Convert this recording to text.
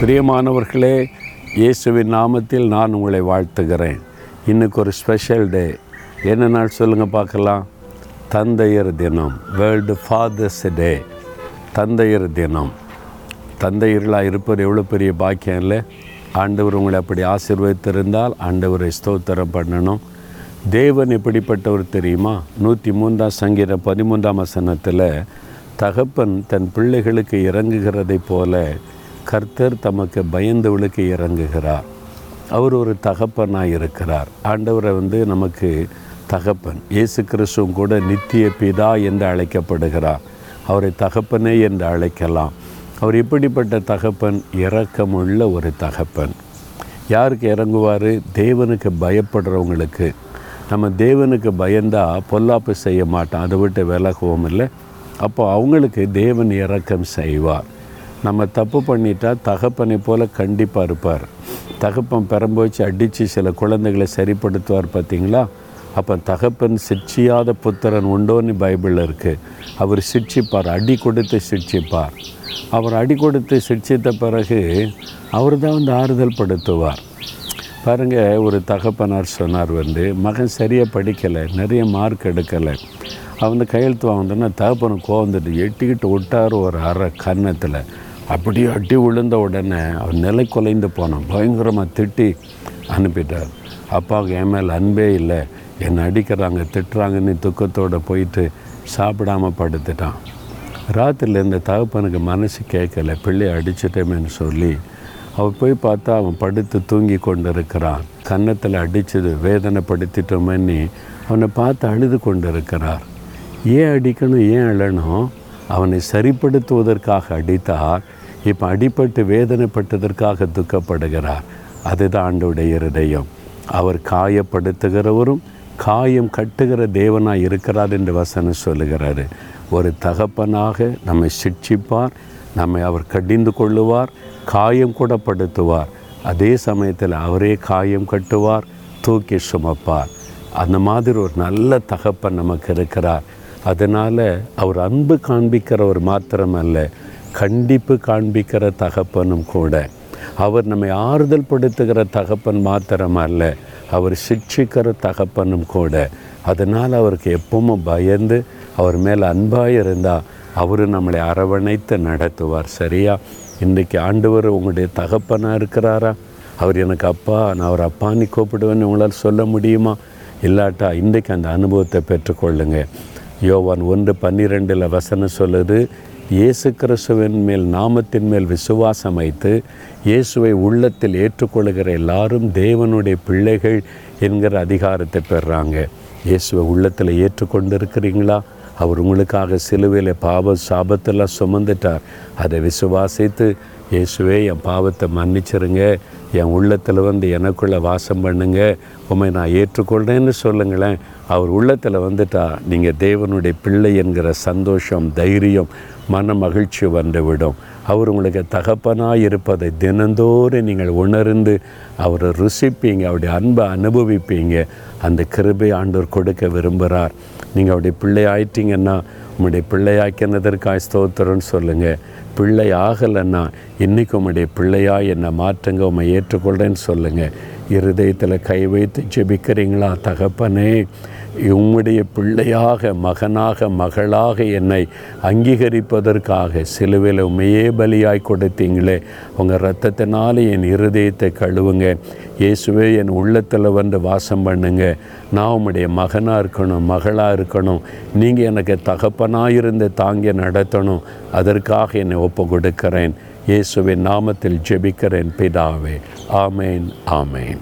பிரியமானவர்களே இயேசுவின் நாமத்தில் நான் உங்களை வாழ்த்துகிறேன். இன்றைக்கு ஒரு ஸ்பெஷல் டே என்ன நாள் சொல்லுங்கள் பார்க்கலாம். தந்தையர் தினம் வேர்ல்டு ஃபாதர்ஸ் டே தந்தையர் தினம். தந்தையர்களாக இருப்பது எவ்வளோ பெரிய பாக்கியம் இல்லை? ஆண்டவர் உங்களை அப்படி ஆசீர்வதித்திருந்தால் ஆண்டவரை ஸ்தோத்திரம் பண்ணணும். தேவன் எப்படிப்பட்டவர் தெரியுமா? நூற்றி மூன்றாம் சங்கீர பதிமூன்றாம் வசனத்தில் தகப்பன் தன் பிள்ளைகளுக்கு இறங்குகிறதைப் போல கர்த்தர் தமக்கு பயந்தவளுக்கு இறங்குகிறார். அவர் ஒரு தகப்பனாக இருக்கிறார். ஆண்டவரை வந்து நமக்கு தகப்பன் இயேசு கிறிஸ்துவும் கூட நித்திய பிதா என்று அழைக்கப்படுகிறார். அவரை தகப்பனே என்று அழைக்கலாம். அவர் இப்படிப்பட்ட தகப்பன் இறக்கமுள்ள ஒரு தகப்பன். யாருக்கு இறங்குவார்? தேவனுக்கு பயப்படுறவங்களுக்கு. நம்ம தேவனுக்கு பயந்தால் பொல்லாப்பு செய்ய மாட்டோம் அதை விட்டு விலகுவோம் இல்லை. அப்போ அவங்களுக்கு தேவன் இறக்கம் செய்வார். நம்ம தப்பு பண்ணிட்டா தகப்பனை போல் கண்டிப்பாக இருப்பார். தகப்பன் பெறம்போச்சு அடித்து சில குழந்தைகளை சரிப்படுத்துவார் பார்த்தீங்களா? அப்போ தகப்பன் சிட்சியாத புத்திரன் உண்டோன்னு பைபிளில் இருக்குது அவர் சிட்சிப்பார் அடி கொடுத்து சிட்சிப்பார் அவர் அடி கொடுத்து சிட்சித்த பிறகு அவர் தான் வந்து ஆறுதல் படுத்துவார். பாருங்கள் ஒரு தகப்பனார் சொன்னார் வந்து மகன் சரியாக படிக்கலை நிறைய மார்க் எடுக்கலை. அவன் கையெழுத்து வாங்கினா தகப்பனை கோவந்துட்டு எட்டிக்கிட்டு விட்டார் ஒரு அரை கன்னத்தில். அப்படியே அடி விழுந்த உடனே அவன் நிலை குலைந்து போனான் பயங்கரமாக திட்டி அனுப்பிட்டார். அப்பாவுக்கு என் மேல் அன்பே இல்லை. என்னை அடிக்கிறாங்க திட்டுறாங்கன்னு துக்கத்தோடு போயிட்டு சாப்பிடாம படுத்துட்டான். ராத்திரியில் இந்த தகப்பனுக்கு மனசு கேட்கல பிள்ளையை அடிச்சிட்டேமேன்னு சொல்லி. அவள் போய் பார்த்தா அவன் படுத்து தூங்கி கொண்டு இருக்கிறான் கன்னத்தில் அடித்தது வேதனைப்படுத்திட்டோமேன்னு அவனை பார்த்து அழுது கொண்டு இருக்கிறார் ஏன் அடிக்கணும் ஏன் அழணும்? அவனை சரிப்படுத்துவதற்காக அடித்தார். இப்போ அடிபட்டு வேதனைப்பட்டதற்காக துக்கப்படுகிறார். அதுதான் ஆண்டோடைய இருதயம். அவர் காயப்படுத்துகிறவரும் காயம் கட்டுகிற தேவனாக இருக்கிறார் என்று வசனம் சொல்லுகிறாரு. ஒரு தகப்பனாக நம்மை சிட்சிப்பார் நம்மை அவர் கடிந்து கொள்ளுவார் காயம் கூட படுத்துவார். அதே சமயத்தில் அவரே காயம் கட்டுவார் தூக்கி சுமப்பார். அந்த மாதிரி ஒரு நல்ல தகப்பன் நமக்கு இருக்கிறார். அதனால் அவர் அன்பு காண்பிக்கிறவர் மாத்திரமல்ல கண்டிப்பு காண்பிக்கிற தகப்பனும் கூட. அவர் நம்மை ஆறுதல் படுத்துகிற தகப்பன் மாத்திரமல்ல அவர் சிக்ஷிக்கிற தகப்பனும் கூட. அதனால் அவருக்கு எப்பவும் பயந்து அவர் மேலே அன்பாக இருந்தால் அவர் நம்மளை அரவணைத்து நடத்துவார் சரியா? இன்றைக்கி ஆண்டவர் உங்களுடைய தகப்பனாக இருக்கிறாரா? அவர் எனக்கு அப்பா நான் அவர் அப்பான்னு கூப்பிடுவேன்னு உங்களால் சொல்ல முடியுமா? இல்லாட்டா இன்றைக்கு அந்த அனுபவத்தை பெற்றுக்கொள்ளுங்க. யோவான் ஒன்று பன்னிரெண்டில் வசனம் சொல்லுது இயேசு கிறிஸ்துவின் மேல் நாமத்தின் மேல் விசுவாசம் வைத்து இயேசுவை உள்ளத்தில் ஏற்றுக்கொள்கிற எல்லாரும் தேவனுடைய பிள்ளைகள் என்கிற அதிகாரத்தை பெறுறாங்க இயேசுவை உள்ளத்தில் ஏற்றுக்கொண்டு இருக்கிறீங்களா அவர் உங்களுக்காக சிலுவையில் பாவ சாபத்தெல்லாம் சுமந்துட்டார். அதை விசுவாசித்து இயேசுவே என் பாவத்தை மன்னிச்சிருங்க. என் உள்ளத்தில் வந்து எனக்குள்ளே வாசம் பண்ணுங்க. உண்மை நான் ஏற்றுக்கொள்கிறேன்னு சொல்லுங்களேன். அவர் உள்ளத்தில் வந்துட்டா நீங்கள் தேவனுடைய பிள்ளை என்கிற சந்தோஷம் தைரியம் மன மகிழ்ச்சி வந்துவிடும். அவர் உங்களுக்கு தகப்பனாக இருப்பதை தினந்தோறும் நீங்கள் உணர்ந்து அவரை ருசிப்பீங்க அவருடைய அன்பை அனுபவிப்பீங்க. அந்த கிருபை ஆண்டவர் கொடுக்க விரும்புகிறார். நீங்கள் அவருடைய பிள்ளை ஆயிட்டீங்கன்னா உங்களுடைய பிள்ளையாக்கினதற்காக ஸ்தோத்திரம்னு சொல்லுங்கள் பிள்ளை ஆகலைன்னா இன்றைக்கு உம்முடைய பிள்ளையாக என்னை மாற்றுங்க உம்மை ஏற்றுக்கொள்கிறேன்னு சொல்லுங்கள் இருதயத்தில் கை வைத்து ஜெபிக்கிறீங்களா தகப்பனே? உம்முடைய பிள்ளையாக மகனாக மகளாக என்னை அங்கீகரிப்பதற்காக சிலுவையில் உண்மையே பலியாய் கொடுத்தீங்களே. உங்கள் ரத்தத்தினாலே என் இருதயத்தை கழுவுங்க. இயேசுவே என் உள்ளத்தில் வந்து வாசம் பண்ணுங்க. நான் உம்முடைய மகனாக இருக்கணும் மகளாக இருக்கணும். நீங்கள் எனக்கு தகப்பனாக இருந்து தாங்கி நடத்தணும். அதற்காக என்னை ஒப்பு கொடுக்கிறேன் இயேசுவின் நாமத்தில் ஜெபிக்கிறேன் பிதாவே. ஆமேன் ஆமேன்.